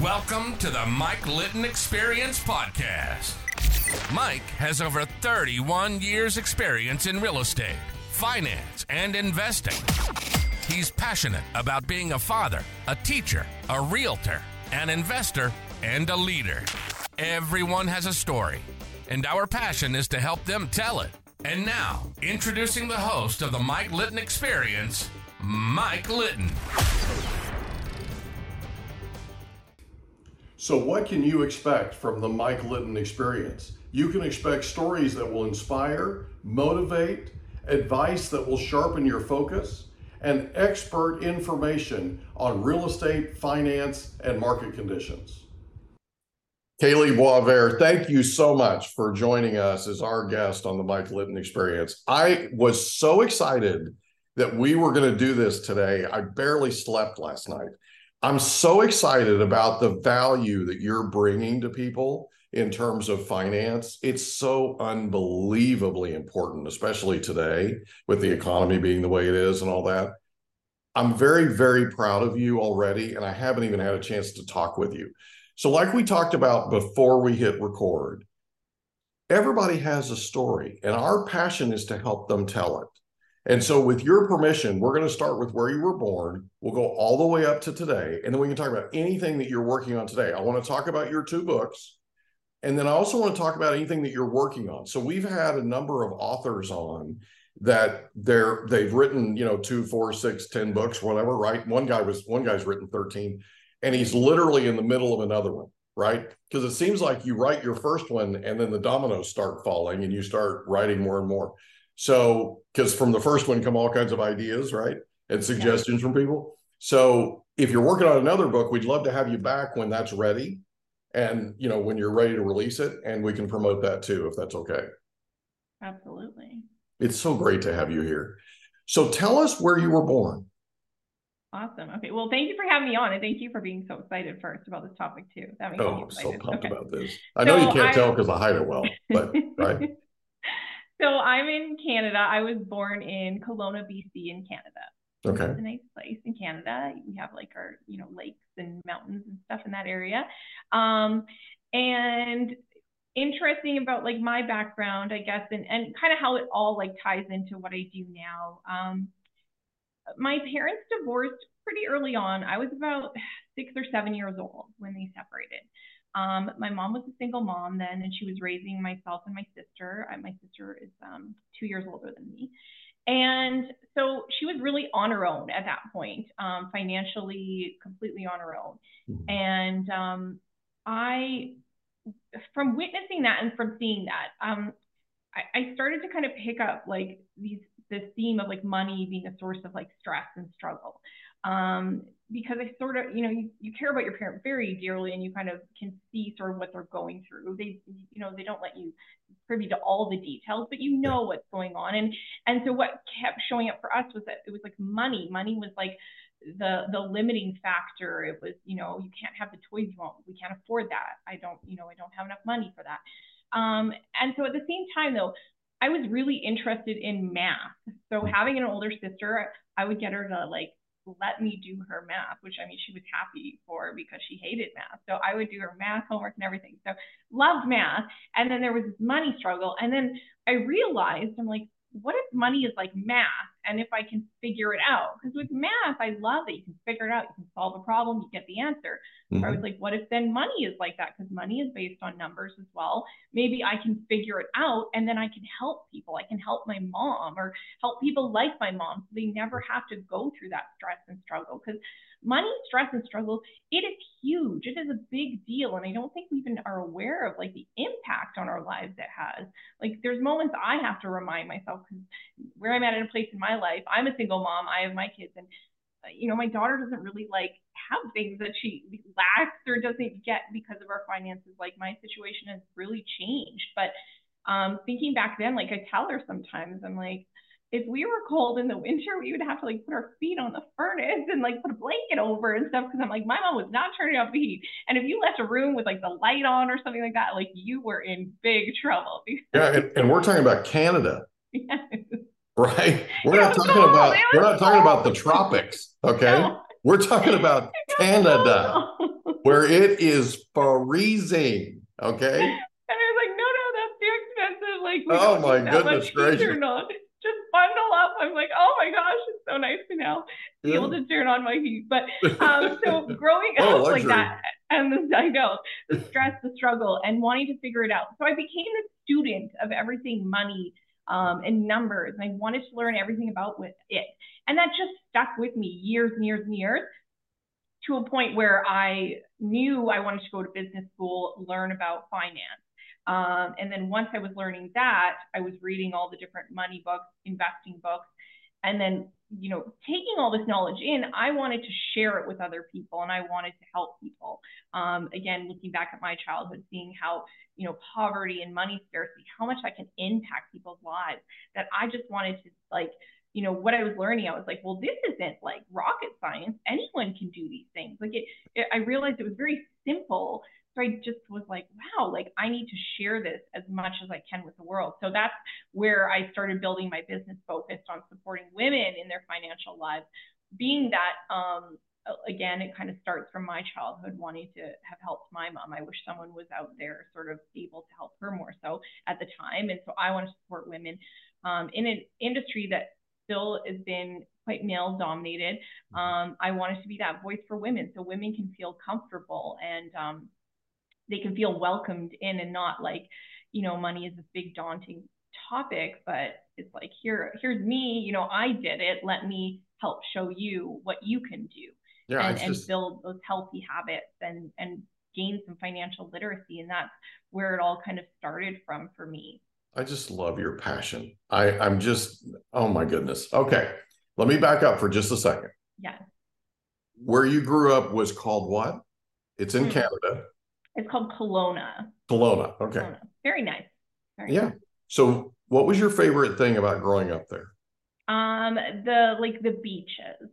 Welcome to the Mike Litton Experience Podcast. Mike has over 31 years' experience in real estate, finance, and investing. He's passionate about being a father, a teacher, a realtor, an investor, and a leader. Everyone has a story, and our passion is to help them tell it. And now, introducing the host of the Mike Litton Experience, Mike Litton. So, what can you expect from the Mike Litton experience? You can expect stories that will inspire, motivate, advice that will sharpen your focus, and expert information on real estate, finance, and market conditions. Kalee Boisvert, thank you so much for joining us as our guest on the Mike Litton Experience. I was so excited that we were going to do this today. I barely slept last night. I'm so excited about the value that you're bringing to people in terms of finance. It's so unbelievably important, especially today with the economy being the way it is and all that. I'm very, very proud of you already, and I haven't even had a chance to talk with you. So, like we talked about before we hit record, everybody has a story, and our passion is to help them tell it. And so, with your permission, we're going to start with where you were born. We'll go all the way up to today, and then we can talk about anything that you're working on today. I want to talk about your two books, and then I also want to talk about anything that you're working on. So, we've had a number of authors on that they're they've written you know two four six ten books whatever right one guy was one guy's written 13 and he's literally in the middle of another one right because it seems like you write your first one and then the dominoes start falling and you start writing more and more so, because from the first one come all kinds of ideas, right? And suggestions yeah. from people. So, if you're working on another book, we'd love to have you back when that's ready and, you know, when you're ready to release it and we can promote that too if that's okay. Absolutely. It's so great to have you here. So, tell us where you were born. Awesome. Okay. Well, thank you for having me on, and thank you for being so excited first about this topic too. That makes oh, me excited. I'm so pumped okay. about this. I know so you can't I... tell because I hide it well, but right. So I'm in Canada. I was born in Kelowna, BC, in Canada. Okay. It's a nice place in Canada. We have like our, you know, lakes and mountains and stuff in that area. Um, and interesting about like my background, I guess, and, and kind of how it all like ties into what I do now. Um, my parents divorced pretty early on. I was about six or seven years old when they separated. Um, my mom was a single mom then, and she was raising myself and my sister. I, my sister is um, two years older than me. And so she was really on her own at that point, um, financially, completely on her own. Mm-hmm. And um, I, from witnessing that and from seeing that, um, I, I started to kind of pick up like these this theme of like money being a source of like stress and struggle um, because I sort of, you know, you, you care about your parent very dearly and you kind of can see sort of what they're going through. They, you know, they don't let you privy to all the details, but you know what's going on. And, and so what kept showing up for us was that it was like money. Money was like the, the limiting factor. It was, you know, you can't have the toys you want. We can't afford that. I don't, you know, I don't have enough money for that. Um, and so at the same time though, I was really interested in math. So hmm. having an older sister, I would get her to like let me do her math, which I mean, she was happy for because she hated math. So I would do her math homework and everything. So loved math. And then there was this money struggle. And then I realized, I'm like, what if money is like math and if I can figure it out? Because with math, I love it. You can figure it out, you can solve a problem, you get the answer. Mm-hmm. So I was mm-hmm. like, what if then money is like that? Because money is based on numbers as well. Maybe I can figure it out and then I can help people. I can help my mom or help people like my mom so they never have to go through that stress and struggle. Because money stress and struggle it is huge it is a big deal and i don't think we even are aware of like the impact on our lives it has like there's moments i have to remind myself because where i'm at in a place in my life i'm a single mom i have my kids and uh, you know my daughter doesn't really like have things that she lacks or doesn't get because of our finances like my situation has really changed but um thinking back then like i tell her sometimes i'm like if we were cold in the winter, we would have to like put our feet on the furnace and like put a blanket over and stuff. Cause I'm like, my mom was not turning off the heat. And if you left a room with like the light on or something like that, like you were in big trouble. yeah. And, and we're talking about Canada. Yes. Right. We're not talking about, we're not talking about the tropics. Okay. No. We're talking about Canada. where it is freezing. Okay. And I was like, no, no, that's too expensive. Like, we Oh my goodness gracious. Just bundle up. I'm like, oh my gosh, it's so nice to now be able to turn on my heat. But um, so growing a up like that, and the, I know the stress, the struggle, and wanting to figure it out. So I became the student of everything money um, and numbers, and I wanted to learn everything about it. And that just stuck with me years and years and years to a point where I knew I wanted to go to business school, learn about finance. Um, and then once I was learning that, I was reading all the different money books, investing books, and then, you know, taking all this knowledge in, I wanted to share it with other people and I wanted to help people. Um, again, looking back at my childhood, seeing how, you know, poverty and money scarcity, how much I can impact people's lives, that I just wanted to like, you know, what I was learning, I was like, well, this isn't like rocket science. Anyone can do these things. Like it, it I realized it was very simple so I just was like, wow, like I need to share this as much as I can with the world. So that's where I started building my business focused on supporting women in their financial lives. Being that, um, again, it kind of starts from my childhood, wanting to have helped my mom. I wish someone was out there sort of able to help her more so at the time. And so I want to support women um, in an industry that still has been quite male dominated. Um, I wanted to be that voice for women so women can feel comfortable and um, they can feel welcomed in and not like, you know, money is this big daunting topic, but it's like here, here's me, you know, I did it. Let me help show you what you can do Yeah, and, and just build those healthy habits and and gain some financial literacy. And that's where it all kind of started from for me. I just love your passion. I I'm just oh my goodness. Okay. Let me back up for just a second. Yeah. Where you grew up was called what? It's in Hmm. Canada. It's called Kelowna. Kelowna. Okay. Kelowna. Very nice. Very Yeah. So what was your favorite thing about growing up there? Um, the like the beaches.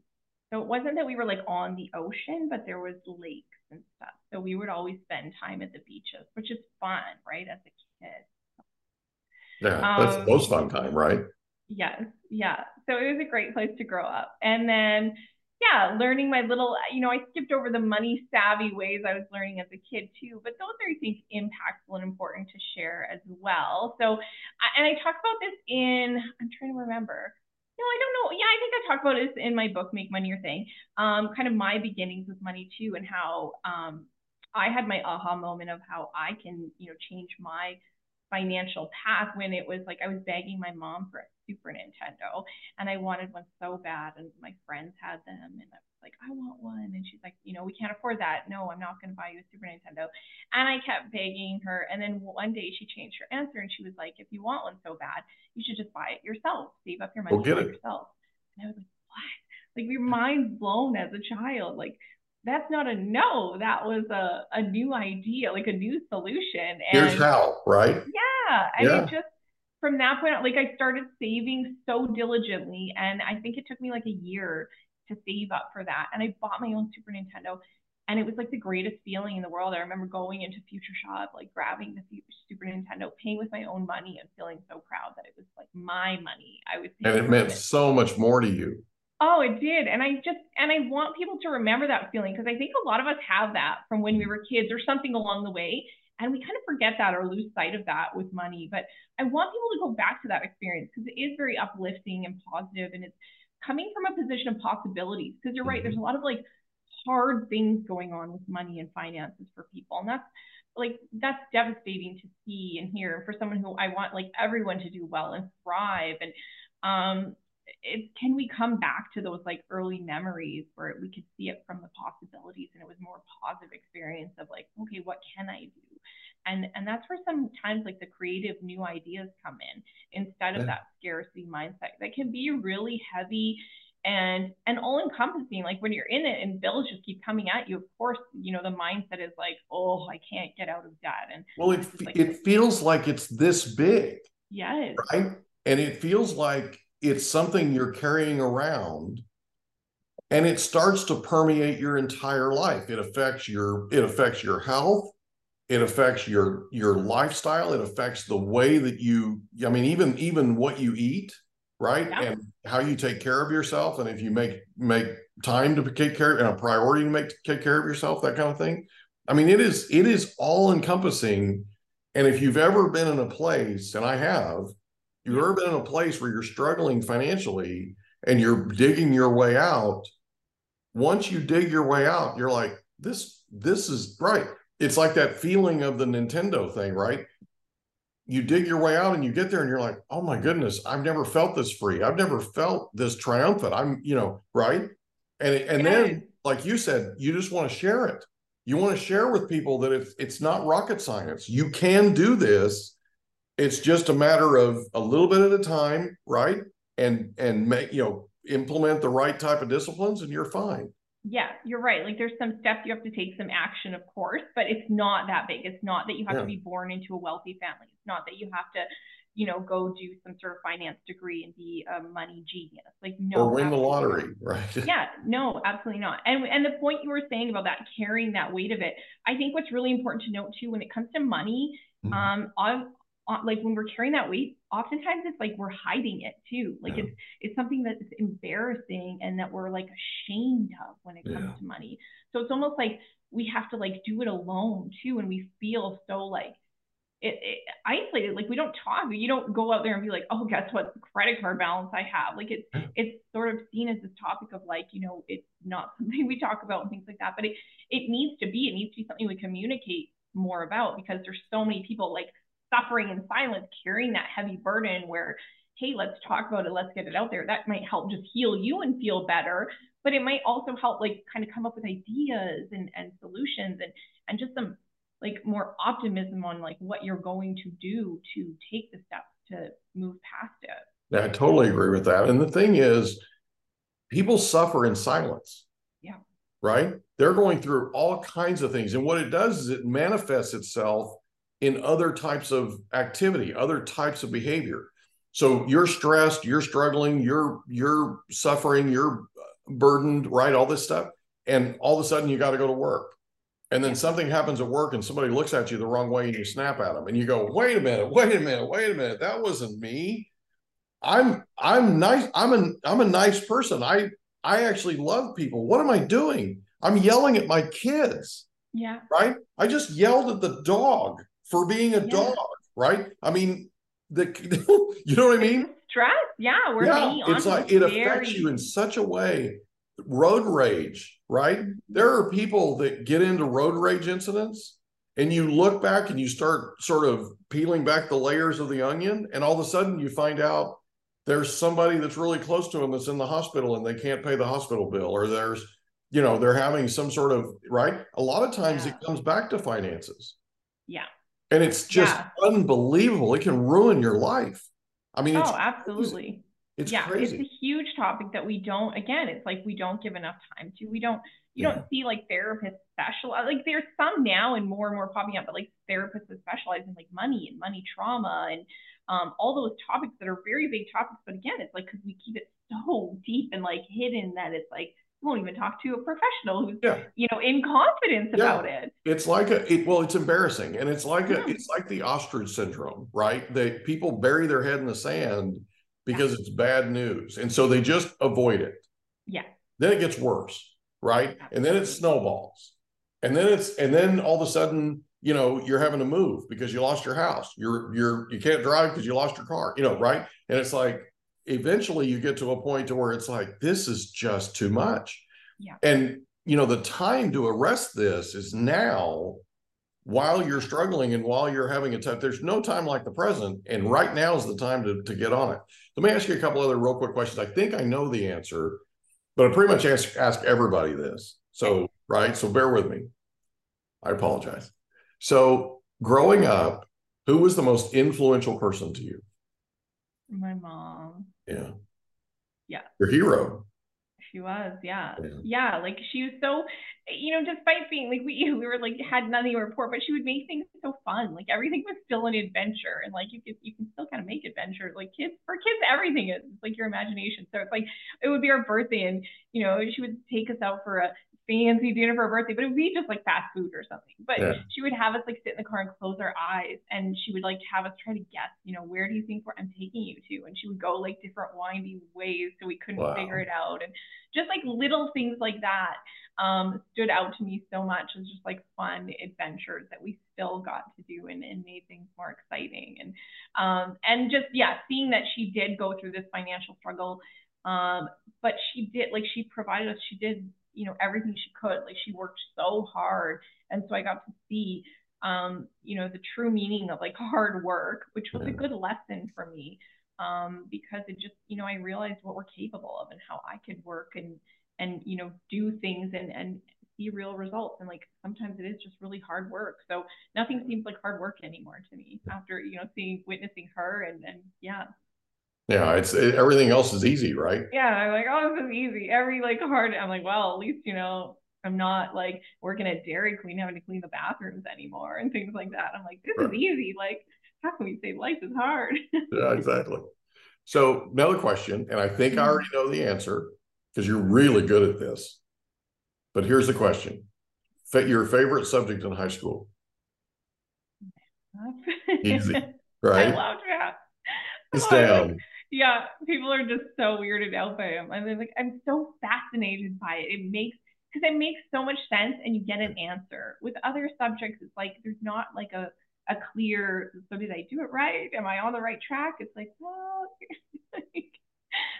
So it wasn't that we were like on the ocean, but there was lakes and stuff. So we would always spend time at the beaches, which is fun, right? As a kid. Yeah, that's the Um, most fun time, right? Yes, yeah. So it was a great place to grow up. And then, yeah, learning my little, you know, I skipped over the money savvy ways I was learning as a kid too, but those are, I think, impactful and important to share as well. So, and I talk about this in, I'm trying to remember. No, I don't know. Yeah, I think I talk about this in my book, Make Money Your Thing. Um, kind of my beginnings with money too, and how um, I had my aha moment of how I can, you know, change my financial path when it was like I was begging my mom for a Super Nintendo and I wanted one so bad and my friends had them and I was like, I want one. And she's like, you know, we can't afford that. No, I'm not going to buy you a Super Nintendo. And I kept begging her. And then one day she changed her answer and she was like, if you want one so bad, you should just buy it yourself. Save up your money Go get it. yourself. And I was like, what? Like your mind's blown as a child. Like that's not a no. That was a, a new idea, like a new solution. And Here's how, right? yeah, and Yeah. it just from that point on, like I started saving so diligently, and I think it took me like a year to save up for that. And I bought my own Super Nintendo, and it was like the greatest feeling in the world. I remember going into Future Shop, like grabbing the Super Nintendo, paying with my own money, and feeling so proud that it was like my money. I was And it meant with. so much more to you. Oh, it did. And I just, and I want people to remember that feeling because I think a lot of us have that from when we were kids or something along the way. And we kind of forget that or lose sight of that with money. But I want people to go back to that experience because it is very uplifting and positive and it's coming from a position of possibilities. Because you're right, there's a lot of like hard things going on with money and finances for people. And that's like, that's devastating to see and hear for someone who I want like everyone to do well and thrive. And, um, it, can we come back to those like early memories where we could see it from the possibilities and it was more positive experience of like okay what can i do and and that's where sometimes like the creative new ideas come in instead of Yeah. that scarcity mindset that can be really heavy and and all encompassing like when you're in it and bills just keep coming at you of course you know the mindset is like oh i can't get out of debt and Well, it like- it feels like it's this big, yes right? And it feels like it's something you're carrying around and it starts to permeate your entire life. It affects your it affects your health, it affects your your lifestyle, it affects the way that you I mean even even what you eat, right? Yeah. And how you take care of yourself and if you make make time to take care and a priority to make take care of yourself that kind of thing i mean it is it is all encompassing and if you've ever been in a place and i have you've ever been in a place where you're struggling financially and you're digging your way out once you dig your way out you're like this this is right it's like that feeling of the nintendo thing right you dig your way out and you get there and you're like, oh my goodness, I've never felt this free. I've never felt this triumphant. I'm, you know, right. And and yeah. then, like you said, you just want to share it. You want to share with people that it's it's not rocket science. You can do this. It's just a matter of a little bit at a time, right? And and make you know implement the right type of disciplines, and you're fine yeah, you're right. Like there's some steps you have to take, some action, of course, but it's not that big. It's not that you have yeah. to be born into a wealthy family. It's not that you have to, you know, go do some sort of finance degree and be a money genius. Like no, or win the lottery, right? yeah, no, absolutely not. And and the point you were saying about that carrying that weight of it, I think what's really important to note too when it comes to money, mm-hmm. um, like when we're carrying that weight, oftentimes it's like we're hiding it too. Like yeah. it's it's something that's embarrassing and that we're like ashamed of when it comes yeah. to money. So it's almost like we have to like do it alone too, and we feel so like it, it, isolated. Like we don't talk. You don't go out there and be like, oh, guess what? Credit card balance I have. Like it's it's sort of seen as this topic of like, you know, it's not something we talk about and things like that. But it it needs to be. It needs to be something we communicate more about because there's so many people like suffering in silence, carrying that heavy burden where, hey, let's talk about it, let's get it out there. That might help just heal you and feel better, but it might also help like kind of come up with ideas and, and solutions and, and just some like more optimism on like what you're going to do to take the steps to move past it. Yeah, I totally agree with that. And the thing is, people suffer in silence. Yeah. Right? They're going through all kinds of things. And what it does is it manifests itself in other types of activity, other types of behavior. So you're stressed, you're struggling, you're you're suffering, you're burdened, right? All this stuff, and all of a sudden you got to go to work, and then something happens at work, and somebody looks at you the wrong way, and you snap at them, and you go, "Wait a minute, wait a minute, wait a minute, that wasn't me. I'm I'm nice. I'm a I'm a nice person. I I actually love people. What am I doing? I'm yelling at my kids. Yeah. Right. I just yelled at the dog for being a yeah. dog, right? I mean, the you know what I mean? Stress, yeah, we're yeah, it's like it very... affects you in such a way. Road rage, right? There are people that get into road rage incidents, and you look back and you start sort of peeling back the layers of the onion, and all of a sudden you find out there's somebody that's really close to them that's in the hospital and they can't pay the hospital bill, or there's you know they're having some sort of right. A lot of times yeah. it comes back to finances. Yeah and it's just yeah. unbelievable. It can ruin your life. I mean, oh, absolutely. It's yeah, crazy. it's a huge topic that we don't. Again, it's like we don't give enough time to. We don't. You yeah. don't see like therapists specialize. Like there's some now and more and more popping up, but like therapists that specialize in like money and money trauma and um, all those topics that are very big topics. But again, it's like because we keep it so deep and like hidden that it's like won't even talk to a professional who's yeah. you know in confidence yeah. about it. It's like a it, well it's embarrassing and it's like a it's like the ostrich syndrome right? They people bury their head in the sand because it's bad news and so they just avoid it. Yeah. Then it gets worse right? Absolutely. and then it snowballs. And then it's and then all of a sudden you know you're having to move because you lost your house. You're you're you can't drive because you lost your car you know right? And it's like eventually you get to a point to where it's like this is just too much. Yeah. And you know the time to arrest this is now while you're struggling and while you're having a tough there's no time like the present. And right now is the time to, to get on it. Let me ask you a couple other real quick questions. I think i know the answer but i pretty much ask ask everybody this. So right? So bear with me. I apologize. So growing up who was the most influential person to you? My mom. Yeah. Yeah. Your hero. She was, yeah. yeah. yeah. like she was so, you know, despite being like we we were like had nothing to report, but she would make things so fun. Like everything was still an adventure, and like you could you can still kind of make adventure. Like kids for kids, everything is it's like your imagination. So it's like it would be our birthday, and you know she would take us out for a fancy dinner for her birthday, but it would be just like fast food or something. But Yeah. she would have us like sit in the car and close our eyes, and she would like have us try to guess, you know, where do you think I'm taking you to? And she would go like different windy ways, so we couldn't Wow. figure it out, and just like little things like that um, stood out to me so much as just like fun adventures that we still got to do and, and made things more exciting and um, and just yeah seeing that she did go through this financial struggle um, but she did like she provided us she did you know everything she could like she worked so hard. And so i got to see um, you know the true meaning of like hard work which was a good lesson for me um, because it just you know i realized what we're capable of and how i could work and and you know do things and and see real results. And like sometimes it is just really hard work. So nothing seems like hard work anymore to me after you know seeing witnessing her and and yeah Yeah, it's it, everything else is easy, right? yeah i'm like oh this is easy every like hard i'm like well at least you know i'm not like working at dairy queen having to clean the bathrooms anymore and things like that i'm like this Right. is easy like how can we say life is hard Yeah, exactly. So another question, and I think I mm-hmm. already know the answer because you're really good at this. But here's the question: Your favorite subject in high school, Easy, right? i right? love math It's down. Yeah, people are just so weirded out by him. And then like I'm so fascinated by it. It makes because it makes so much sense and you get an answer. With other subjects, it's like there's not like a a clear so did I do it right? Am I on the right track? It's like, well like,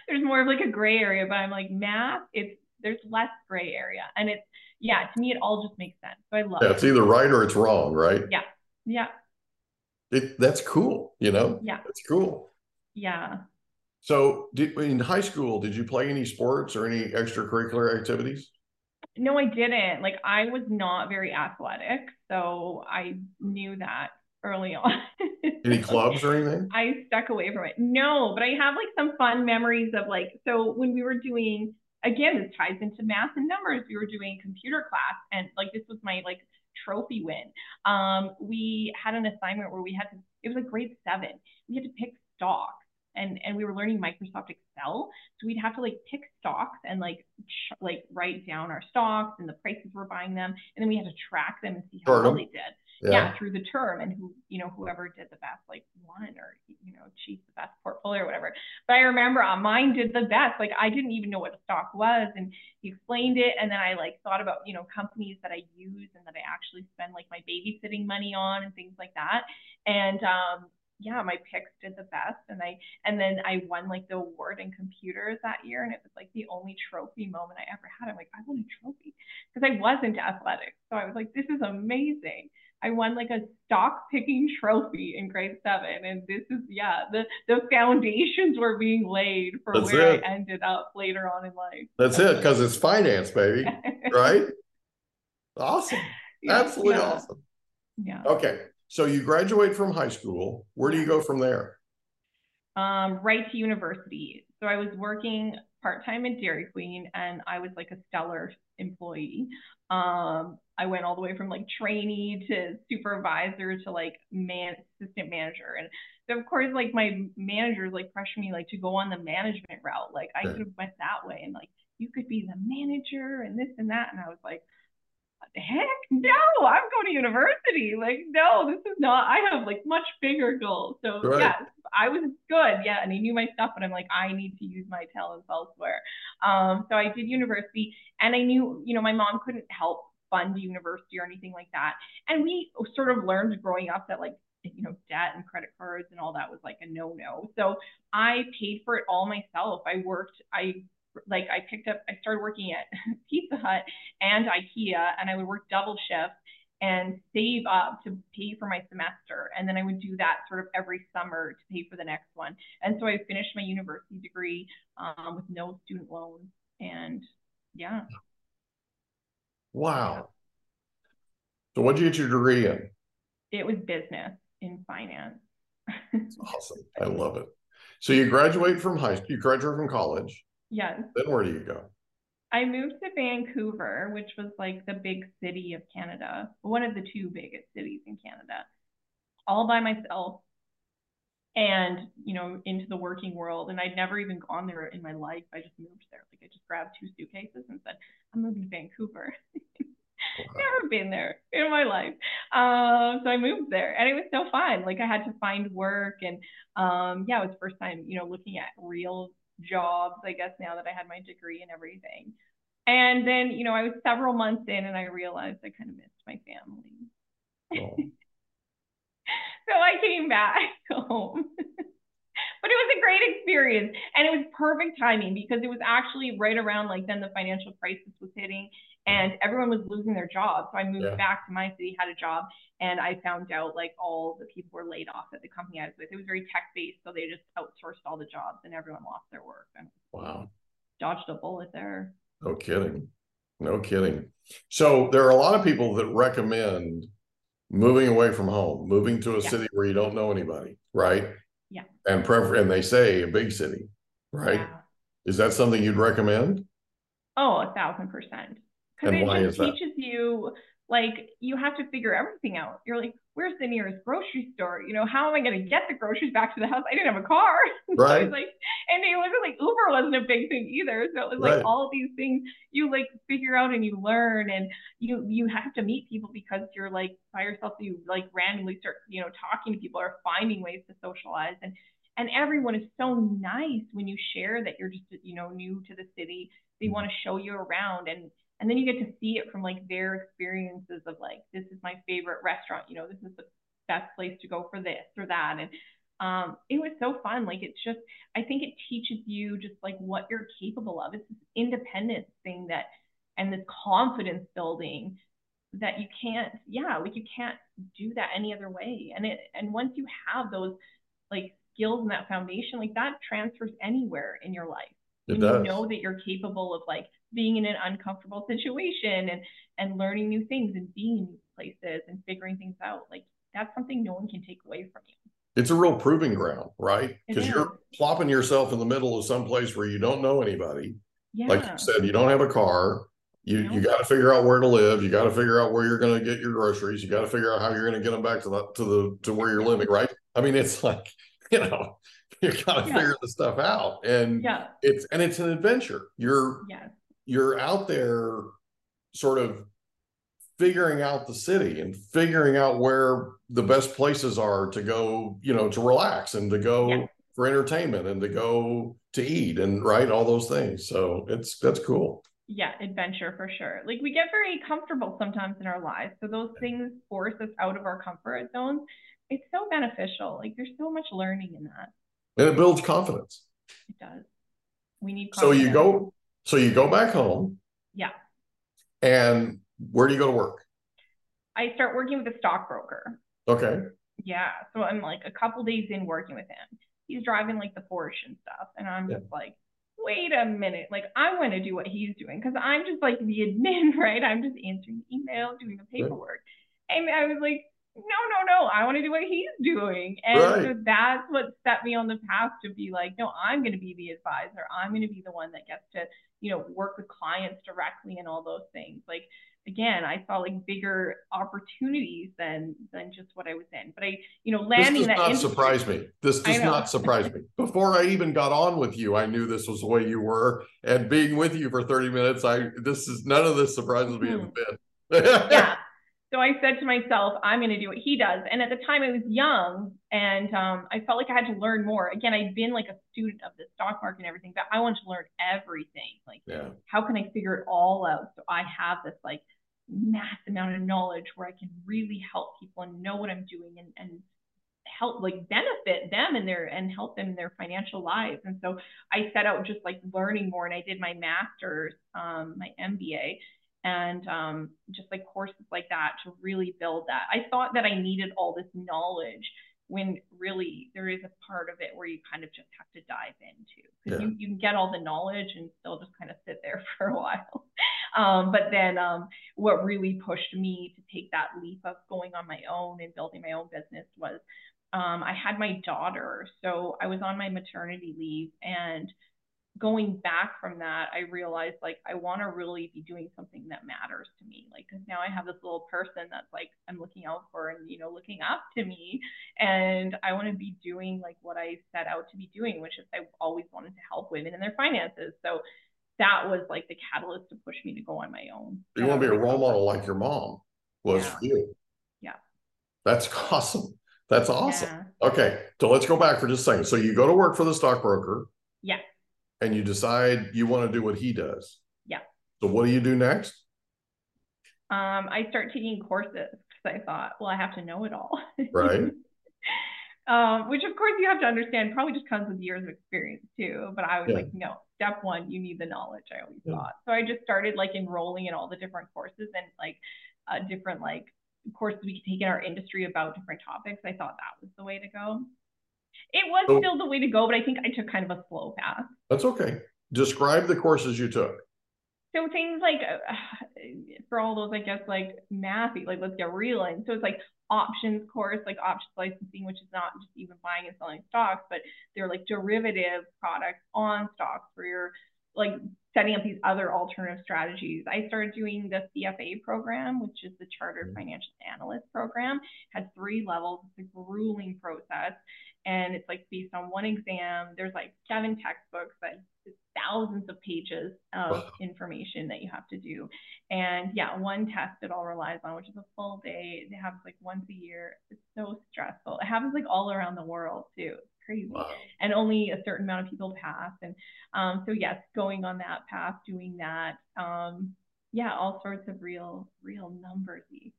there's more of like a gray area, but I'm like math, it's there's less gray area. And it's yeah, to me it all just makes sense. So I love Yeah, it. it's either right or it's wrong, right? Yeah. Yeah. It, that's cool. You know, Yeah. that's cool. Yeah. So, did, in high school, did you play any sports or any extracurricular activities? No, I didn't. Like I was not very athletic, so I knew that early on. Any clubs or anything? I stuck away from it. No, but I have like some fun memories of like so when we were doing again this ties into math and numbers. We were doing computer class and like this was my like trophy win. Um, we had an assignment where we had to. It was like grade seven. We had to pick stocks. And, and we were learning Microsoft Excel, so we'd have to like pick stocks and like ch- like write down our stocks and the prices we're buying them, and then we had to track them and see how well they did. Yeah. through the term and who you know whoever did the best like won or you know achieved the best portfolio or whatever. But i remember uh, mine did the best. Like i didn't even know what a stock was. And he explained it. And then i like thought about you know companies that i use and that i actually spend like my babysitting money on and things like that. And um yeah my picks did the best and i and then i won like the award in computers that year and it was like the only trophy moment i ever had i'm like i won a trophy because i wasn't athletic so i was like this is amazing I won like a stock picking trophy in grade seven. And this is, yeah, the, the foundations were being laid for That's where it. I ended up later on in life. That's it, because it's finance, baby, right? Awesome. Absolutely yeah, awesome. Yeah. Okay. So you graduate from high school. Where do you go from there? Um, right to university. So I was working part time at Dairy Queen and I was like a stellar employee. Um, I went all the way from like trainee to supervisor to like man assistant manager. And so of course like my managers like pressured me like to go on the management route. Like I could have went that way and like you could be the manager and this and that. And I was like, heck? No, I'm going to university. Like, no, this is not I have like much bigger goals. So Right. yes, I was good, yeah, and I knew my stuff, but I'm like, I need to use my talents elsewhere. Um, so I did university, and I knew, you know, my mom couldn't help fund university or anything like that, and we sort of learned growing up that like, you know, debt and credit cards and all that was like a no-no. So I paid for it all myself. I worked, I like, I picked up, I started working at Pizza Hut and IKEA, and I would work double shifts and save up to pay for my semester. And then I would do that sort of every summer to pay for the next one. And so I finished my university degree um, with no student loans. And yeah, Wow. So what did you get your degree in? it was business in finance. Awesome. I love it. So you graduate from high school, you graduate from college. Yes. Then where do you go? I moved to Vancouver, which was like the big city of Canada, one of the two biggest cities in Canada, all by myself. and you know into the working world and i'd never even gone there in my life i just moved there like i just grabbed two suitcases and said i'm moving to vancouver never been there in my life um, so i moved there and it was so fun like i had to find work and um, yeah it was first time you know looking at real jobs i guess now that i had my degree and everything and then you know i was several months in and i realized i kind of missed my family oh. so I came back home. but it was a great experience and it was perfect timing because it was actually right around like then the financial crisis was hitting and everyone was losing their jobs. So I moved yeah. back to my city, had a job, and I found out like all the people were laid off at the company I was with. It was very tech based, so they just outsourced all the jobs and everyone lost their work. And wow. Dodged a bullet there. No kidding. No kidding. So there are a lot of people that recommend moving away from home, moving to a yeah. city where you don't know anybody, right? Yeah. And prefer and they say a big city, right? Yeah. Is that something you'd recommend? Oh, a thousand percent. Because it just teaches that? you like you have to figure everything out. You're like, where's the nearest grocery store? You know, how am I going to get the groceries back to the house? I didn't have a car. Right. so like, and it wasn't like Uber wasn't a big thing either. So it was like right. all these things you like figure out and you learn and you you have to meet people because you're like by yourself. So you like randomly start, you know, talking to people or finding ways to socialize and and everyone is so nice when you share that you're just you know new to the city. They mm-hmm. want to show you around and and then you get to see it from like their experiences of like this is my favorite restaurant you know this is the best place to go for this or that. And um, it was so fun. Like it's just i think it teaches you just like what you're capable of. It's this independence thing that and this confidence building that you can't yeah like you can't do that any other way. And it and once you have those like skills and that foundation like that transfers anywhere in your life. It when does. you know that you're capable of like being in an uncomfortable situation and and learning new things and being in new places and figuring things out like that's something no one can take away from you. It's a real proving ground right? Because you're plopping yourself in the middle of some place where you don't know anybody. Yeah. like you said you don't have a car. You you got to figure out where to live. You got to figure out where you're going to get your groceries. You got to figure out how you're going to get them back to the to the to where you're living right? I mean it's like you know you got to yeah. figure the stuff out. And yeah. it's and it's an adventure. You're yeah you're out there sort of figuring out the city and figuring out where the best places are to go, you know, to relax and to go yeah. for entertainment and to go to eat and right all those things. So it's that's cool. Yeah, adventure for sure. Like we get very comfortable sometimes in our lives. So those things force us out of our comfort zones. It's so beneficial. Like there's so much learning in that. And it builds confidence. It does. We need confidence. So you go so you go back home. Yeah. And where do you go to work? I start working with a stockbroker. Okay. Yeah. So I'm like a couple days in working with him. He's driving like the Porsche and stuff. And I'm yeah. just like, wait a minute. Like I want to do what he's doing because I'm just like the admin, right? I'm just answering email, doing the paperwork. Right. And I was like, no, no, no, I want to do what he's doing. And right. so that's what set me on the path to be like, no, I'm going to be the advisor. I'm going to be the one that gets to, you know, work with clients directly and all those things. Like, again, I saw like bigger opportunities than than just what I was in. But I, you know, landing that. this does not surprise me. This does not surprise me. Before I even got on with you, I knew this was the way you were. And being with you for 30 minutes, I this is none of this surprises me mm-hmm. in the bit. yeah. So I said to myself, I'm going to do what he does. And at the time, I was young and um, I felt like I had to learn more. Again, I'd been like a student of the stock market and everything, but I wanted to learn everything. Like, yeah. how can I figure it all out? So I have this like mass amount of knowledge where I can really help people and know what I'm doing and, and help like benefit them and their and help them in their financial lives. And so I set out just like learning more and I did my master's, um, my MBA and um, just like courses like that to really build that. I thought that I needed all this knowledge when really there is a part of it where you kind of just have to dive into because yeah. you, you can get all the knowledge and still just kind of sit there for a while. Um, but then um, what really pushed me to take that leap of going on my own and building my own business was um, I had my daughter. So I was on my maternity leave and going back from that, I realized like I want to really be doing something that matters to me. Like, because now I have this little person that's like I'm looking out for and you know looking up to me, and I want to be doing like what I set out to be doing, which is I always wanted to help women in their finances. So that was like the catalyst to push me to go on my own. You want to be a role model like your mom was Yeah. for you. Yeah. That's awesome. That's awesome. Yeah. Okay, so let's go back for just a second. So you go to work for the stockbroker. Yeah. And you decide you want to do what he does. Yeah. So what do you do next? Um, I start taking courses because I thought, well, I have to know it all. Right. um, which of course you have to understand probably just comes with years of experience too. But I was Yeah. like, no, step one, you need the knowledge. I always Yeah. thought. So I just started like enrolling in all the different courses and like uh, different like courses we could take in our industry about different topics. I thought that was the way to go. It was So- still the way to go, but I think I took kind of a slow path. That's okay. Describe the courses you took. So things like uh, for all those, I guess, like mathy, like let's get real And So it's like options course, like options licensing, which is not just even buying and selling stocks, but they're like derivative products on stocks where you're like setting up these other alternative strategies. I started doing the CFA program, which is the Chartered Financial Analyst program. Has three levels. It's a grueling process, and it's like based on one exam. There's like seven textbooks that thousands of pages of Wow. information that you have to do. And yeah, one test it all relies on, which is a full day. It happens like once a year. It's so stressful. It happens like all around the world too. It's crazy. Wow. And only a certain amount of people pass. And um, so yes, going on that path, doing that. Um, yeah, all sorts of real, real numbersy.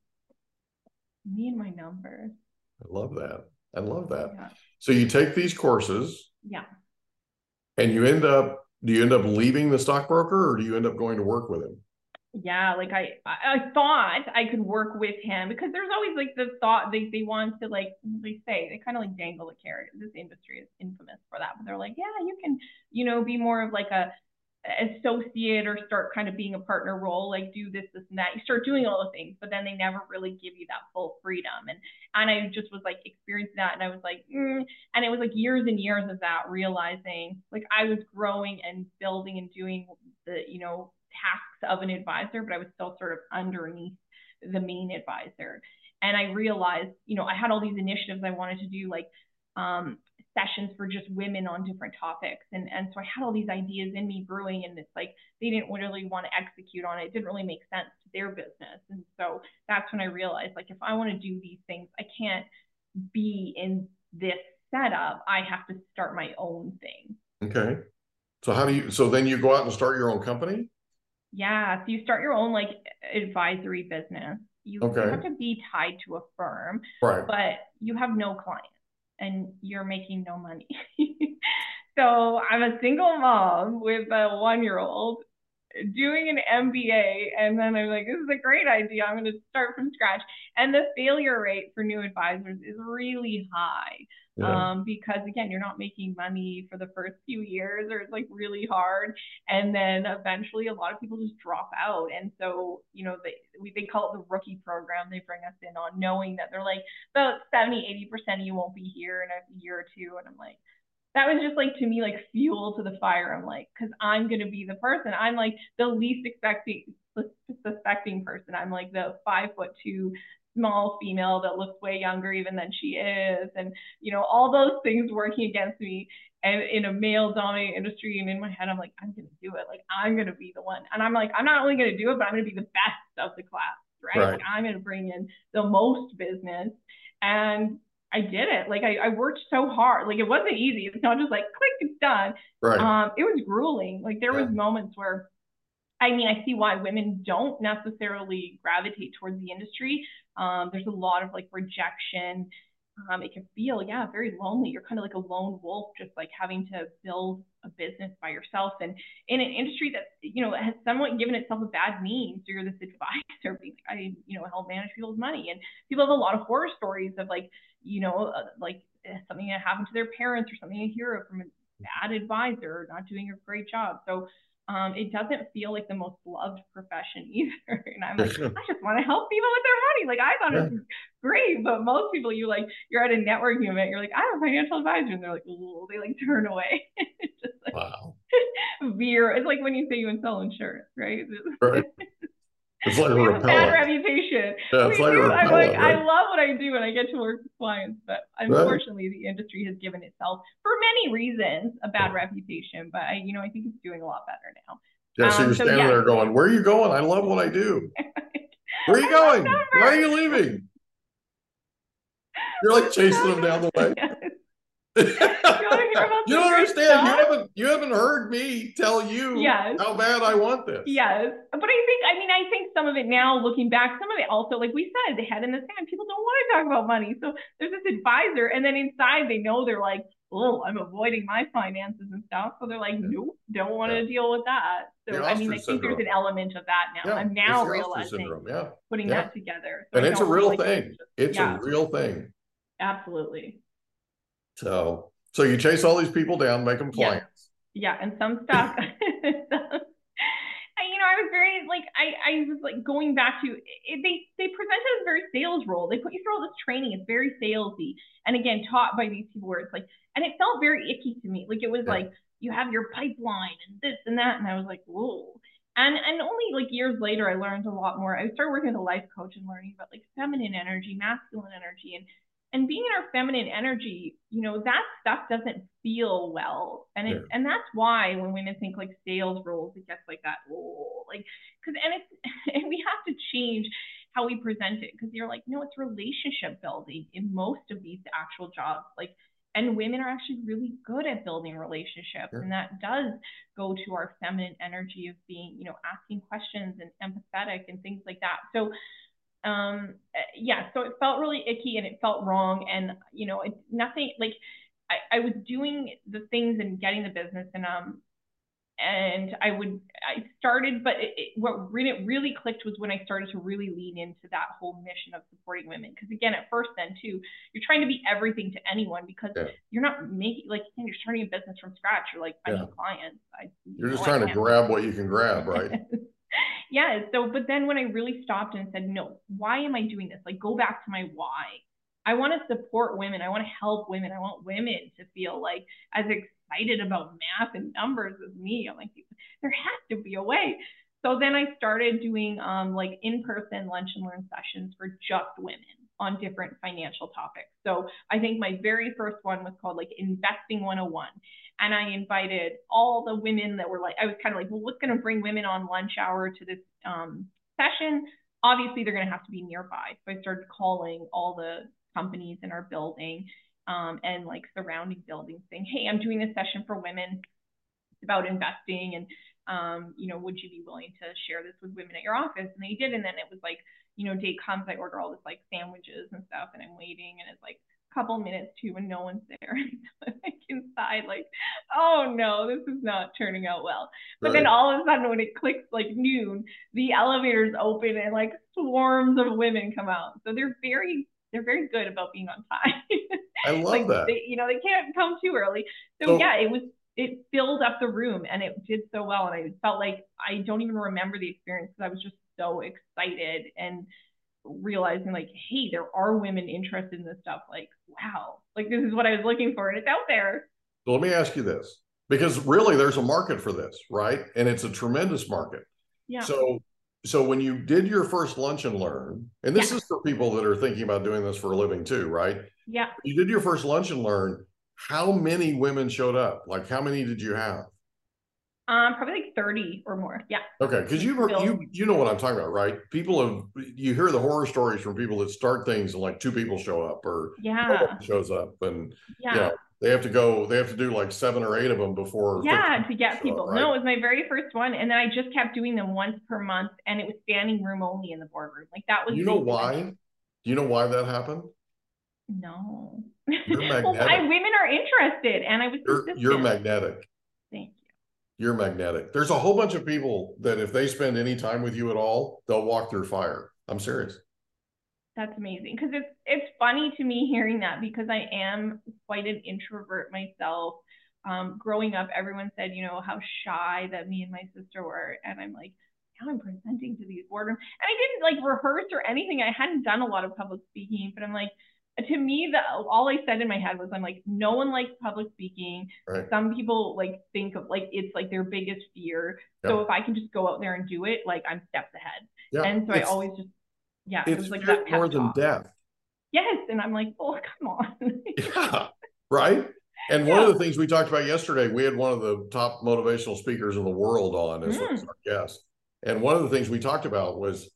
Me and my numbers. I love that. I love that. Yeah. So you take these courses Yeah. and you end up do you end up leaving the stockbroker or do you end up going to work with him? Yeah, like I, I thought I could work with him because there's always like the thought they, they want to like they say they kind of like dangle the carrot. This industry is infamous for that, but they're like, yeah, you can, you know, be more of like a associate or start kind of being a partner role, like do this, this, and that. You start doing all the things, but then they never really give you that full freedom. And and I just was like experiencing that, and I was like, mm. and it was like years and years of that, realizing like I was growing and building and doing the you know tasks of an advisor, but I was still sort of underneath the main advisor. And I realized, you know, I had all these initiatives I wanted to do, like um, sessions for just women on different topics. And, and so I had all these ideas in me brewing, and it's like they didn't really want to execute on it. It didn't really make sense to their business. And so that's when I realized, like, if I want to do these things, I can't be in this setup. I have to start my own thing. Okay. So how do you so then you go out and start your own company? Yeah, so you start your own like advisory business. You, Okay. have to be tied to a firm, Right. but you have no clients and you're making no money. so I'm a single mom with a one year old doing an MBA, and then I'm like, this is a great idea. I'm going to start from scratch. And the failure rate for new advisors is really high Yeah. um, because again, you're not making money for the first few years, or it's like really hard, and then eventually a lot of people just drop out. And so, you know, they we, they call it the rookie program. They bring us in on knowing that they're like about 70, 80 percent of you won't be here in a year or two, and I'm like. That was just like to me like fuel to the fire. I'm like, because I'm gonna be the person. I'm like the least expecting suspecting person. I'm like the five foot two small female that looks way younger even than she is, and you know, all those things working against me and in a male dominated industry. And in my head, I'm like, I'm going to do it. Like, I'm going to be the one. And I'm like, I'm not only going to do it, but I'm going to be the best of the class, right? Right. Like, I'm going to bring in the most business. And I did it. Like, I, I worked so hard. Like, it wasn't easy. It's not just like, click, it's done. Right. Um, it was grueling. Like, there Yeah. was moments where, I mean, I see why women don't necessarily gravitate towards the industry. Um, there's a lot of like rejection. Um, it can feel, yeah, very lonely. You're kind of like a lone wolf, just like having to build a business by yourself. And in an industry that, you know, has somewhat given itself a bad name. So you're this advisor, being like, I, you know, help manage people's money. And people have a lot of horror stories of like, you know, uh, like eh, something that happened to their parents or something they hear from a bad advisor, or not doing a great job. So um, it doesn't feel like the most loved profession either. And I'm like, I just want to help people with their money. Like I thought it was great, but most people, you like, you're at a networking event, you're like, I'm a financial advisor, and they're like, Ooh, they like turn away. just like, wow. veer. It's like when you say you sell insurance, right? Right. It's like a we have a bad reputation. Yeah, it's like a do. I'm like, repellent, I love what I do and I get to work with clients, but unfortunately the industry has given itself, many reasons, a bad reputation. But I, you know, I think it's doing a lot better now. Yeah, so Um, you're so standing yeah. there going, Where are you going? I love what I do. Where are you going? Why are you leaving? You're like chasing them down the way. Yes. hear about you don't understand. You haven't you haven't heard me tell you Yes. how bad I want this. Yes. But I think, I mean, I think some of it now, looking back, some of it also, like we said, the head in the sand, people don't want to talk about money. So there's this advisor, and then inside they know they're like, oh, I'm avoiding my finances and stuff. So they're like, nope, don't want to deal with that. So, The I mean, I think there's an element of that now. Yeah, I'm now realizing, syndrome. Yeah. putting Yeah. that together. So And it's a real thing. It's Yeah. a real thing. Absolutely. So so you chase all these people down, make them clients. yeah and some stuff I, you know i was very like i i was like going back to it, they they presented as a very sales role. They put you through all this training. It's very salesy and again taught by these people where it's like and it felt very icky to me. Like it was Yeah. like you have your pipeline and this and that and i was like whoa. And and only like years later i learned a lot more. I started working with a life coach and learning about like feminine energy masculine energy and and being in our feminine energy, you know, that stuff doesn't feel well. And it, Yeah. and that's why when women think like sales roles, it gets like that, oh, like, cause, and it's, and we have to change how we present it. Cause you're like, no, it's relationship building in most of these actual jobs. Like, and women are actually really good at building relationships. Sure. And that does go to our feminine energy of being, you know, asking questions and empathetic and things like that. So, um yeah so it felt really icky and it felt wrong and you know it nothing like I, I was doing the things and getting the business and um and I would I started but it, it, what really really clicked was when I started to really lean into that whole mission of supporting women because again at first then too you're trying to be everything to anyone because Yeah. you're not making like you're starting a business from scratch you're like I Yeah. need clients I, You're just know, trying to grab what you can grab, right? yeah. So, but then when I really stopped and said, no, why am I doing this? Like, go back to my why. I want to support women. I want to help women. I want women to feel like as excited about math and numbers as me. I'm like, there has to be a way. So then I started doing um, like in-person lunch and learn sessions for just women on different financial topics. So I think my very first one was called like Investing 101 and I invited all the women that were like, I was kind of like, well, what's going to bring women on lunch hour to this um, session? Obviously, they're going to have to be nearby. So I started calling all the companies in our building um, and like surrounding buildings saying, hey, I'm doing this session for women about investing and um, you know, would you be willing to share this with women at your office? And they did. And then it was like, you know, date comes, I order all this like sandwiches and stuff, and I'm waiting, and it's like a couple minutes to when no one's there. like inside, like, oh no, this is not turning out well. But then all of a sudden, when it clicks like noon, the elevators open and like swarms of women come out. So they're very, they're very good about being on time. I love like that. they, you know, they can't come too early. So, So- yeah, it was it filled up the room and it did so well. And I felt like I don't even remember the experience because I was just so excited and realizing like, hey, there are women interested in this stuff. Like, wow, like this is what I was looking for and it's out there. So let me ask you this, because really there's a market for this, right? And it's a tremendous market. Yeah. So so when you did your first lunch and learn, and this Yeah. is for people that are thinking about doing this for a living too, right? yeah. You did your first lunch and learn. How many women showed up? Like how many did you have? Um, probably like 30 or more. Yeah. Okay, because you you you know what I'm talking about, right? People have you hear the horror stories from people that start things and like two people show up or Yeah. shows up and Yeah. you know they have to go they have to do like seven or eight of them before Yeah, to get show up, people. right? No, it was my very first one, and then I just kept doing them once per month, and it was standing room only in the boardroom. Like that was. you know why? Do you know why that happened? No. Well, I, women are interested, and I was You're you're magnetic. You're magnetic. There's a whole bunch of people that if they spend any time with you at all, they'll walk through fire. I'm serious. That's amazing because it's it's funny to me hearing that because I am quite an introvert myself. Um, growing up, everyone said, you know, how shy that me and my sister were, and I'm like, now I'm presenting to these boardroom, and I didn't like rehearse or anything. I hadn't done a lot of public speaking, but I'm like, to me, the all I said in my head was, I'm like, no one likes public speaking. Right. Some people like think of like it's like their biggest fear. So if I can just go out there and do it, like I'm steps ahead. Yeah. And so I always just, yeah, it it's was like that more than talk. death. Yes, and I'm like, oh, come on. Yeah, right. And one of the things we talked about yesterday, we had one of the top motivational speakers in the world on as, Mm. as our guest. And one of the things we talked about was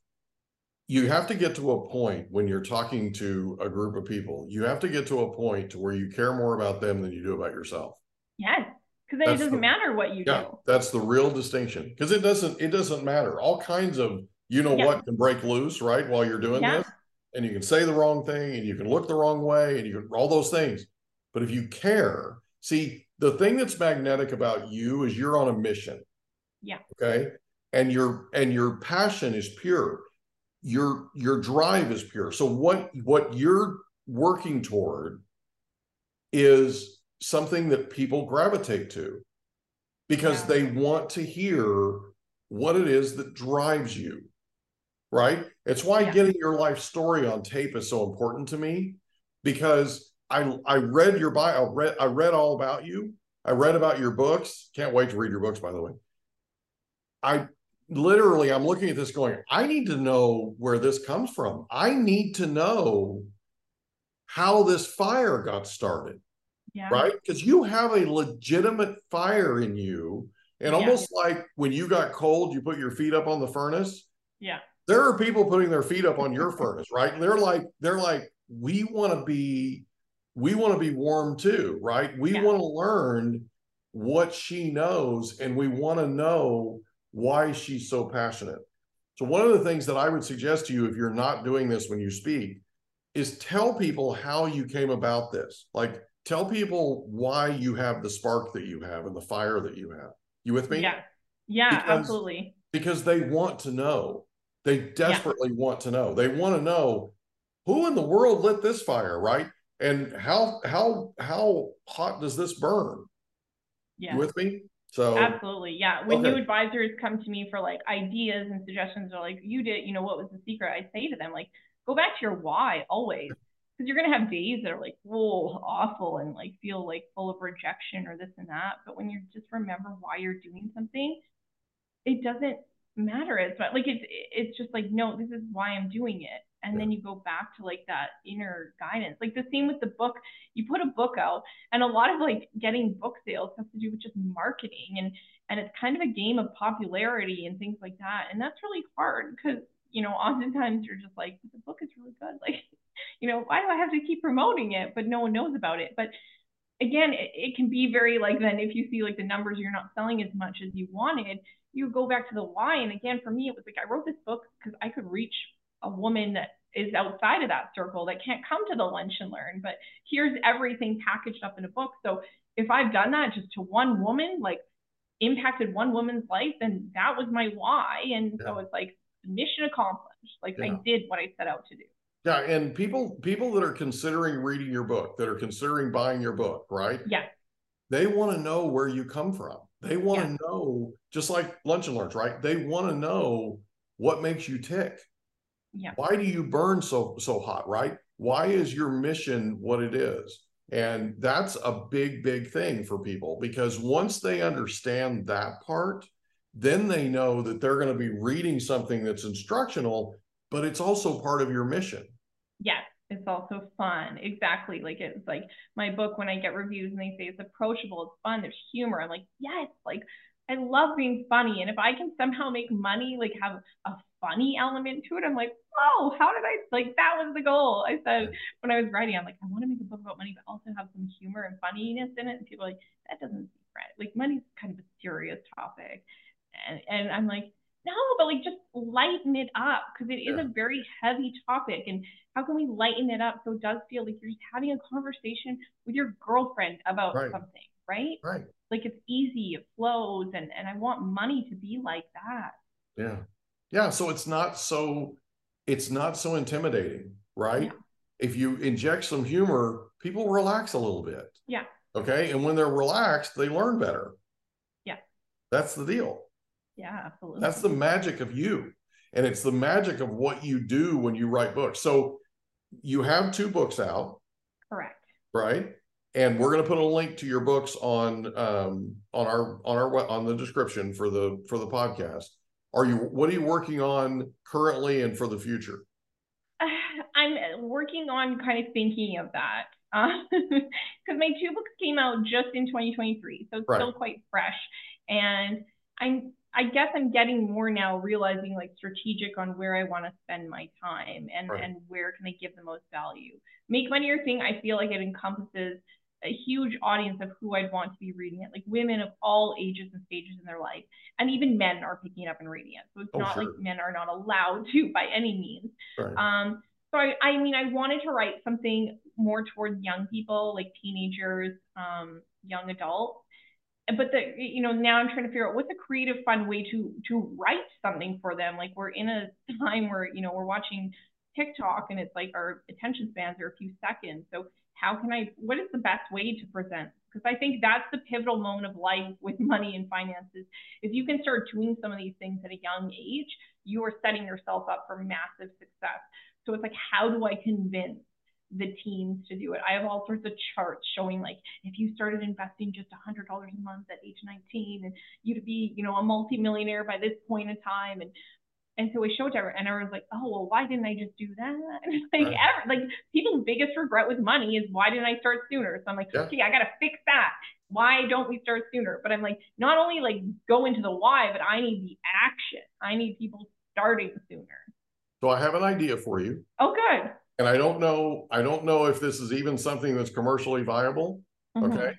you have to get to a point when you're talking to a group of people, you have to get to a point to where you care more about them than you do about yourself. yes, because then That's it doesn't the- matter what you Yeah, do. that's the real distinction. Because it doesn't it doesn't matter. All kinds of you know Yeah. what can break loose, right? While you're doing Yeah. this. And you can say the wrong thing and you can look the wrong way and you can all those things. But if you care, see the thing that's magnetic about you is you're on a mission. Yeah. Okay. And your and your passion is pure. Your your drive is pure. So what what you're working toward is something that people gravitate to because Yeah. they want to hear what it is that drives you right it's why Yeah. getting your life story on tape is so important to me because i i read your bio read i read all about you i read about your books can't wait to read your books by the way i literally i'm looking at this going i need to know where this comes from i need to know how this fire got started Yeah. right? Because you have a legitimate fire in you. And Yeah. almost like when you got cold, you put your feet up on the furnace. Yeah. There are people putting their feet up on your furnace, right? And they're like, they're like, we want to be, we want to be warm too, right? We Yeah. want to learn what she knows and we want to know why she's so passionate. So one of the things that I would suggest to you if you're not doing this when you speak is tell people how you came about this. Like tell people why you have the spark that you have and the fire that you have. You with me? Yeah. Yeah, Because- absolutely. Because they want to know. They desperately want to know. They want to know who in the world lit this fire, right? And how how how hot does this burn? Yeah. You with me? So Absolutely. Yeah. When new advisors come to me for like ideas and suggestions or like, you did, you know, what was the secret? I say to them, like, go back to your why always. Because you're going to have days that are like, whoa, awful and like feel like full of rejection or this and that. But when you just remember why you're doing something, it doesn't matter as much. Like, it's, it's just like, no, this is why I'm doing it. And then you go back to like that inner guidance. Like the same with the book. You put a book out, and a lot of like getting book sales has to do with just marketing and and it's kind of a game of popularity and things like that and that's really hard because you know oftentimes you're just like the book is really good. Like you know why do i have to keep promoting it? But no one knows about it. But again it, it can be very like then if you see like the numbers you're not selling as much as you wanted you go back to the why. And again for me it was like i wrote this book because i could reach a woman that is outside of that circle that can't come to the lunch and learn but here's everything packaged up in a book so if i've done that just to one woman like impacted one woman's life, then that was my why. And so it's like mission accomplished. Like Yeah. I did what I set out to do. yeah, and people people that are considering reading your book, that are considering buying your book, right? Yeah. They want to know where you come from. They want Yeah. to know, just like lunch and learns, right? They want to know what makes you tick. Yeah. Why do you burn so so hot, right? Why is your mission what it is? And that's a big, big thing for people because once they understand that part, then they know that they're going to be reading something that's instructional, but it's also part of your mission. Yes. It's also fun. Exactly. Like it's like my book when I get reviews and they say it's approachable, it's fun, there's humor. I'm like, yes, like I love being funny. And if I can somehow make money, like have a funny element to it, I'm like, oh, how did I like that was the goal. I said when I was writing, I'm like, I want to make a book about money, but also have some humor and funniness in it. And people are like, that doesn't seem right. Like money's kind of a serious topic. And and I'm like, no, but like just lighten it up because it is Yeah. a very heavy topic. And how can we lighten it up so it does feel like you're just having a conversation with your girlfriend about Right. something, right? Right. Like it's easy, it flows, and and I want money to be like that. Yeah. Yeah. So it's not so it's not so intimidating, right? Yeah. If you inject some humor, people relax a little bit. Yeah. Okay. And when they're relaxed, they learn better. Yeah. That's the deal. Yeah, absolutely. That's the magic of you. And it's the magic of what you do when you write books. So you have two books out, Correct. right? And we're going to put a link to your books on um, on our on our on the description for the for the podcast. Are you what are you working on currently and for the future? I'm working on kind of thinking of that because my two books came out just in 2023, so it's Right. still quite fresh. And I'm, I guess I'm getting more now, realizing like strategic on where I want to spend my time and Right. and where can I give the most value. Make Money Your Thing, I feel like it encompasses a huge audience of who I'd want to be reading it, like women of all ages and stages in their life, and even men are picking it up and reading it. So it's Oh, not sure. like men are not allowed to by any means. Right. Um, so I, I mean, I wanted to write something more towards young people, like teenagers, um, young adults. But the, you know, now I'm trying to figure out what's a creative, fun way to to write something for them. Like we're in a time where you know we're watching TikTok and it's like our attention spans are a few seconds. So how can I? What is the best way to present? Because I think that's the pivotal moment of life with money and finances. If you can start doing some of these things at a young age, you are setting yourself up for massive success. So it's like, how do I convince the teens to do it? I have all sorts of charts showing like if you started investing just $100 a month at age 19 and you'd be, you know, a multimillionaire by this point in time. And and so we showed to her, and everyone's like, "Oh, well, why didn't I just do that?" Like, Right. ever, like people's biggest regret with money is why didn't I start sooner? So I'm like, Yeah. okay, I gotta fix that. Why don't we start sooner? But I'm like, not only like go into the why, but I need the action. I need people starting sooner. So I have an idea for you. Oh, good. And I don't know, I don't know if this is even something that's commercially viable. Mhm. Okay.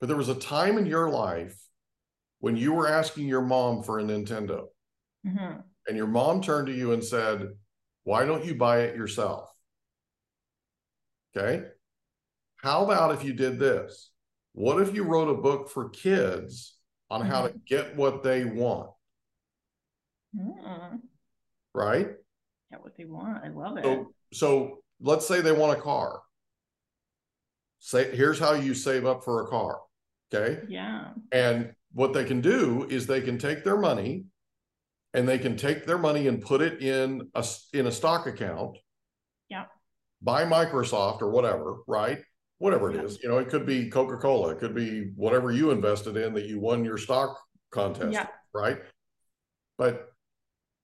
But there was a time in your life when you were asking your mom for a Nintendo Mhm. And your mom turned to you and said, Why don't you buy it yourself? Okay. How about if you did this? What if you wrote a book for kids on how to get what they want? Mhm. Right. Get what they want. I love it. So, so let's say they want a car. Say, here's how you save up for a car. Okay. yeah. And what they can do is they can take their money and they can take their money and put it in a in a stock account. Yeah. Buy Microsoft or whatever, right? Whatever it Yeah. is. You know, it could be Coca-Cola, it could be whatever you invested in that you won your stock contest, Yeah. right? But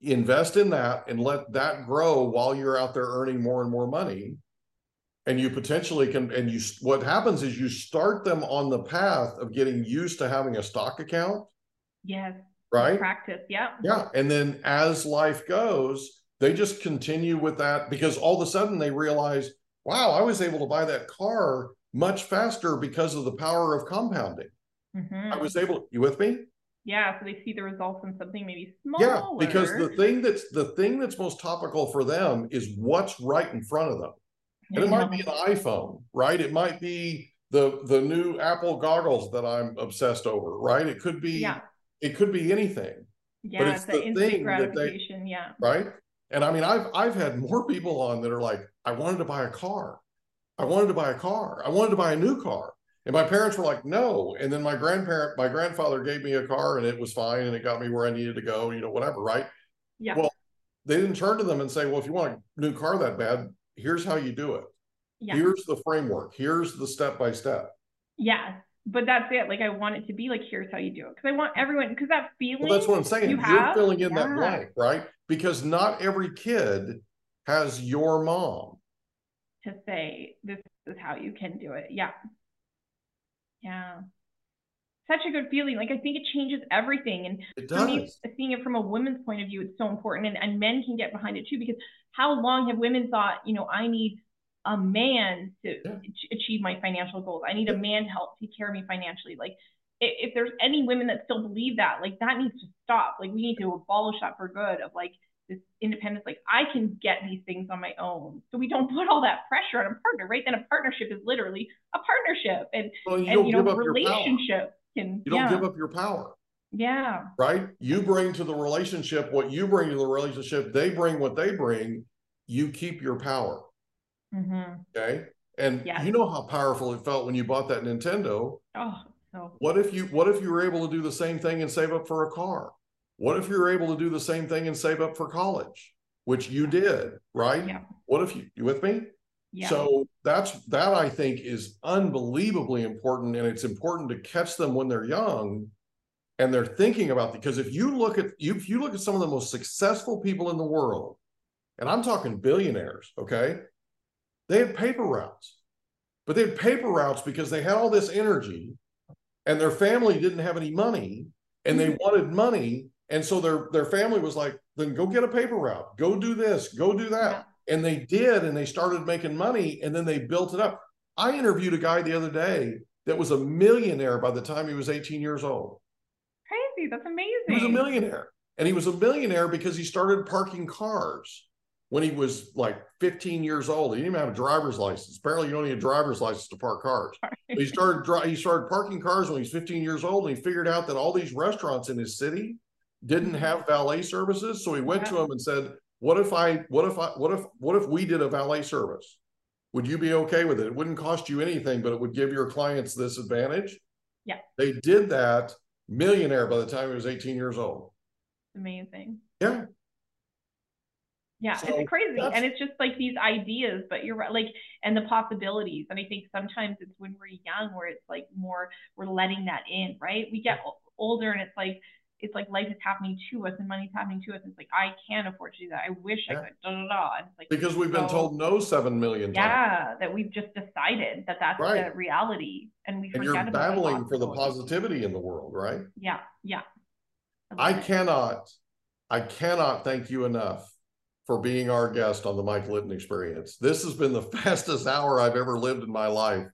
invest in that and let that grow while you're out there earning more and more money and you potentially can and you what happens is you start them on the path of getting used to having a stock account Yes. Right Practice. Yeah. yeah and then as life goes they just continue with that because all of a sudden they realize wow i was able to buy that car much faster because of the power of compounding Mhm. i was able you with me Yeah. So they see the results in something maybe smaller. yeah because the thing that's the thing that's most topical for them is what's right in front of them And it might be an iPhone, right? It might be the the new Apple goggles that I'm obsessed over, right? It could be Yeah. It could be anything, Yeah. it's It's the thing that they- gratification. Yeah. right? And I mean, I've I've had more people on that are like, I wanted to buy a car. I wanted to buy a car. I wanted to buy a new car. And my parents were like, no. And then my grandparent, my grandfather gave me a car and it was fine and it got me where I needed to go, you know, whatever, right? Yeah. Well, they didn't turn to them and say, well, if you want a new car that bad, here's how you do it. yeah. Here's the framework. Here's the step by step. Yeah. But that's it. Like I want it to be like, here's how you do it. Because I want everyone, because that feeling. Well, that's what I'm saying. you are have? filling in that blank, right? Because not every kid has your mom. to say this is how you can do it. Yeah. Yeah. Such a good feeling. Like I think it changes everything. And It for me, seeing it from a woman's point of view, it's so important. And, and men can get behind it too, because how long have women thought, you know, I need a man to achieve my financial goals. I need a man to help take care of me financially. Like i- if there's any women that still believe that, like that needs to stop. Like we need to abolish that for good of like this independence. Like I can get these things on my own. So we don't put all that pressure on a partner, right? Then a partnership is literally a partnership. And Well, you and don't you give know, up your power. relationship can You don't yeah. give up your power, yeah. right? You bring to the relationship what you bring to the relationship. They bring what they bring. You keep your power. Mm-hmm. Okay. And you know how powerful it felt when you bought that Nintendo. Oh, so What if you what if you were able to do the same thing and save up for a car? What if you were able to do the same thing and save up for college? which you did, right? Yeah. What if you, you with me? Yeah. So that's that I think is unbelievably important, and it's important to catch them when they're young, and they're thinking about because if you look at you if you look at some of the most successful people in the world, and I'm talking billionaires, okay, they had paper routes, but they had paper routes because they had all this energy, and their family didn't have any money, and they mm-hmm. wanted money, and so their their family was like, then go get a paper route, go do this, go do that. Yeah. And they did, and they started making money, and then they built it up. I interviewed a guy the other day that was a millionaire by the time he was 18 years old. Crazy. That's amazing. He was a millionaire. And he was a millionaire because he started parking cars when he was like 15 years old. He didn't even have a driver's license. Apparently, you don't need a driver's license to park cars. He started he started parking cars when he was 15 years old, and he figured out that all these restaurants in his city didn't mm-hmm. have valet services. So he went to Yeah. him and said, "What if I? What if I? What if? What if we did a valet service? Would you be okay with it? It wouldn't cost you anything, but it would give your clients this advantage." Yeah. They did that. Millionaire by the time he was 18 years old. amazing. Yeah. Yeah, So it's crazy. And it's just like these ideas, but you're right, like, and the possibilities. And I think sometimes it's when we're young where it's like more, we're letting that in, right? We get older and it's like, it's like life is happening to us and money's happening to us. It's like, I can't afford to do that. I wish I could, da da da. And it's like, Because we've been told no seven million times. yeah, that we've just decided that that's Right. the reality. And we and you're battling for the positivity in the world, right? Yeah, yeah. I it. cannot, I cannot thank you enough for being our guest on the Mike Litton Experience. This has been the fastest hour I've ever lived in my life.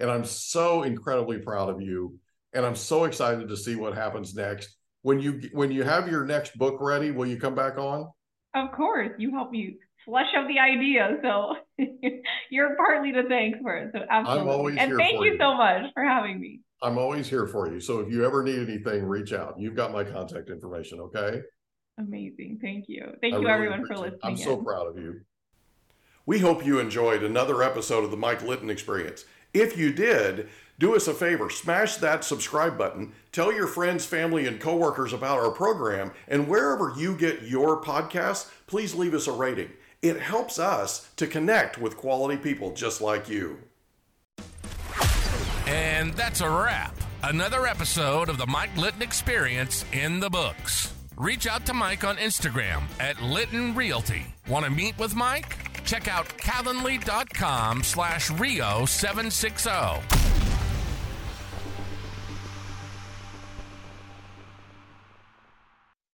And I'm so incredibly proud of you. And I'm so excited to see what happens next. When you when you have your next book ready, will you come back on? Of course, you help me flesh out the idea, so you're partly to thank for it. So absolutely, always and thank you. so much for having me. I'm always here for you. So if you ever need anything, reach out. You've got my contact information, okay? Amazing, thank you, thank I you really everyone for listening. I'm so in. proud of you. We hope you enjoyed another episode of the Mike Litton Experience. If you did, do us a favor, smash that subscribe button, tell your friends, family, and coworkers about our program, and wherever you get your podcasts, please leave us a rating. It helps us to connect with quality people just like you. And that's a wrap. Another episode of the Mike Litton Experience in the books. Reach out to Mike on Instagram at Litton Realty. Want to meet with Mike? Check out calendly.com slash Rio760.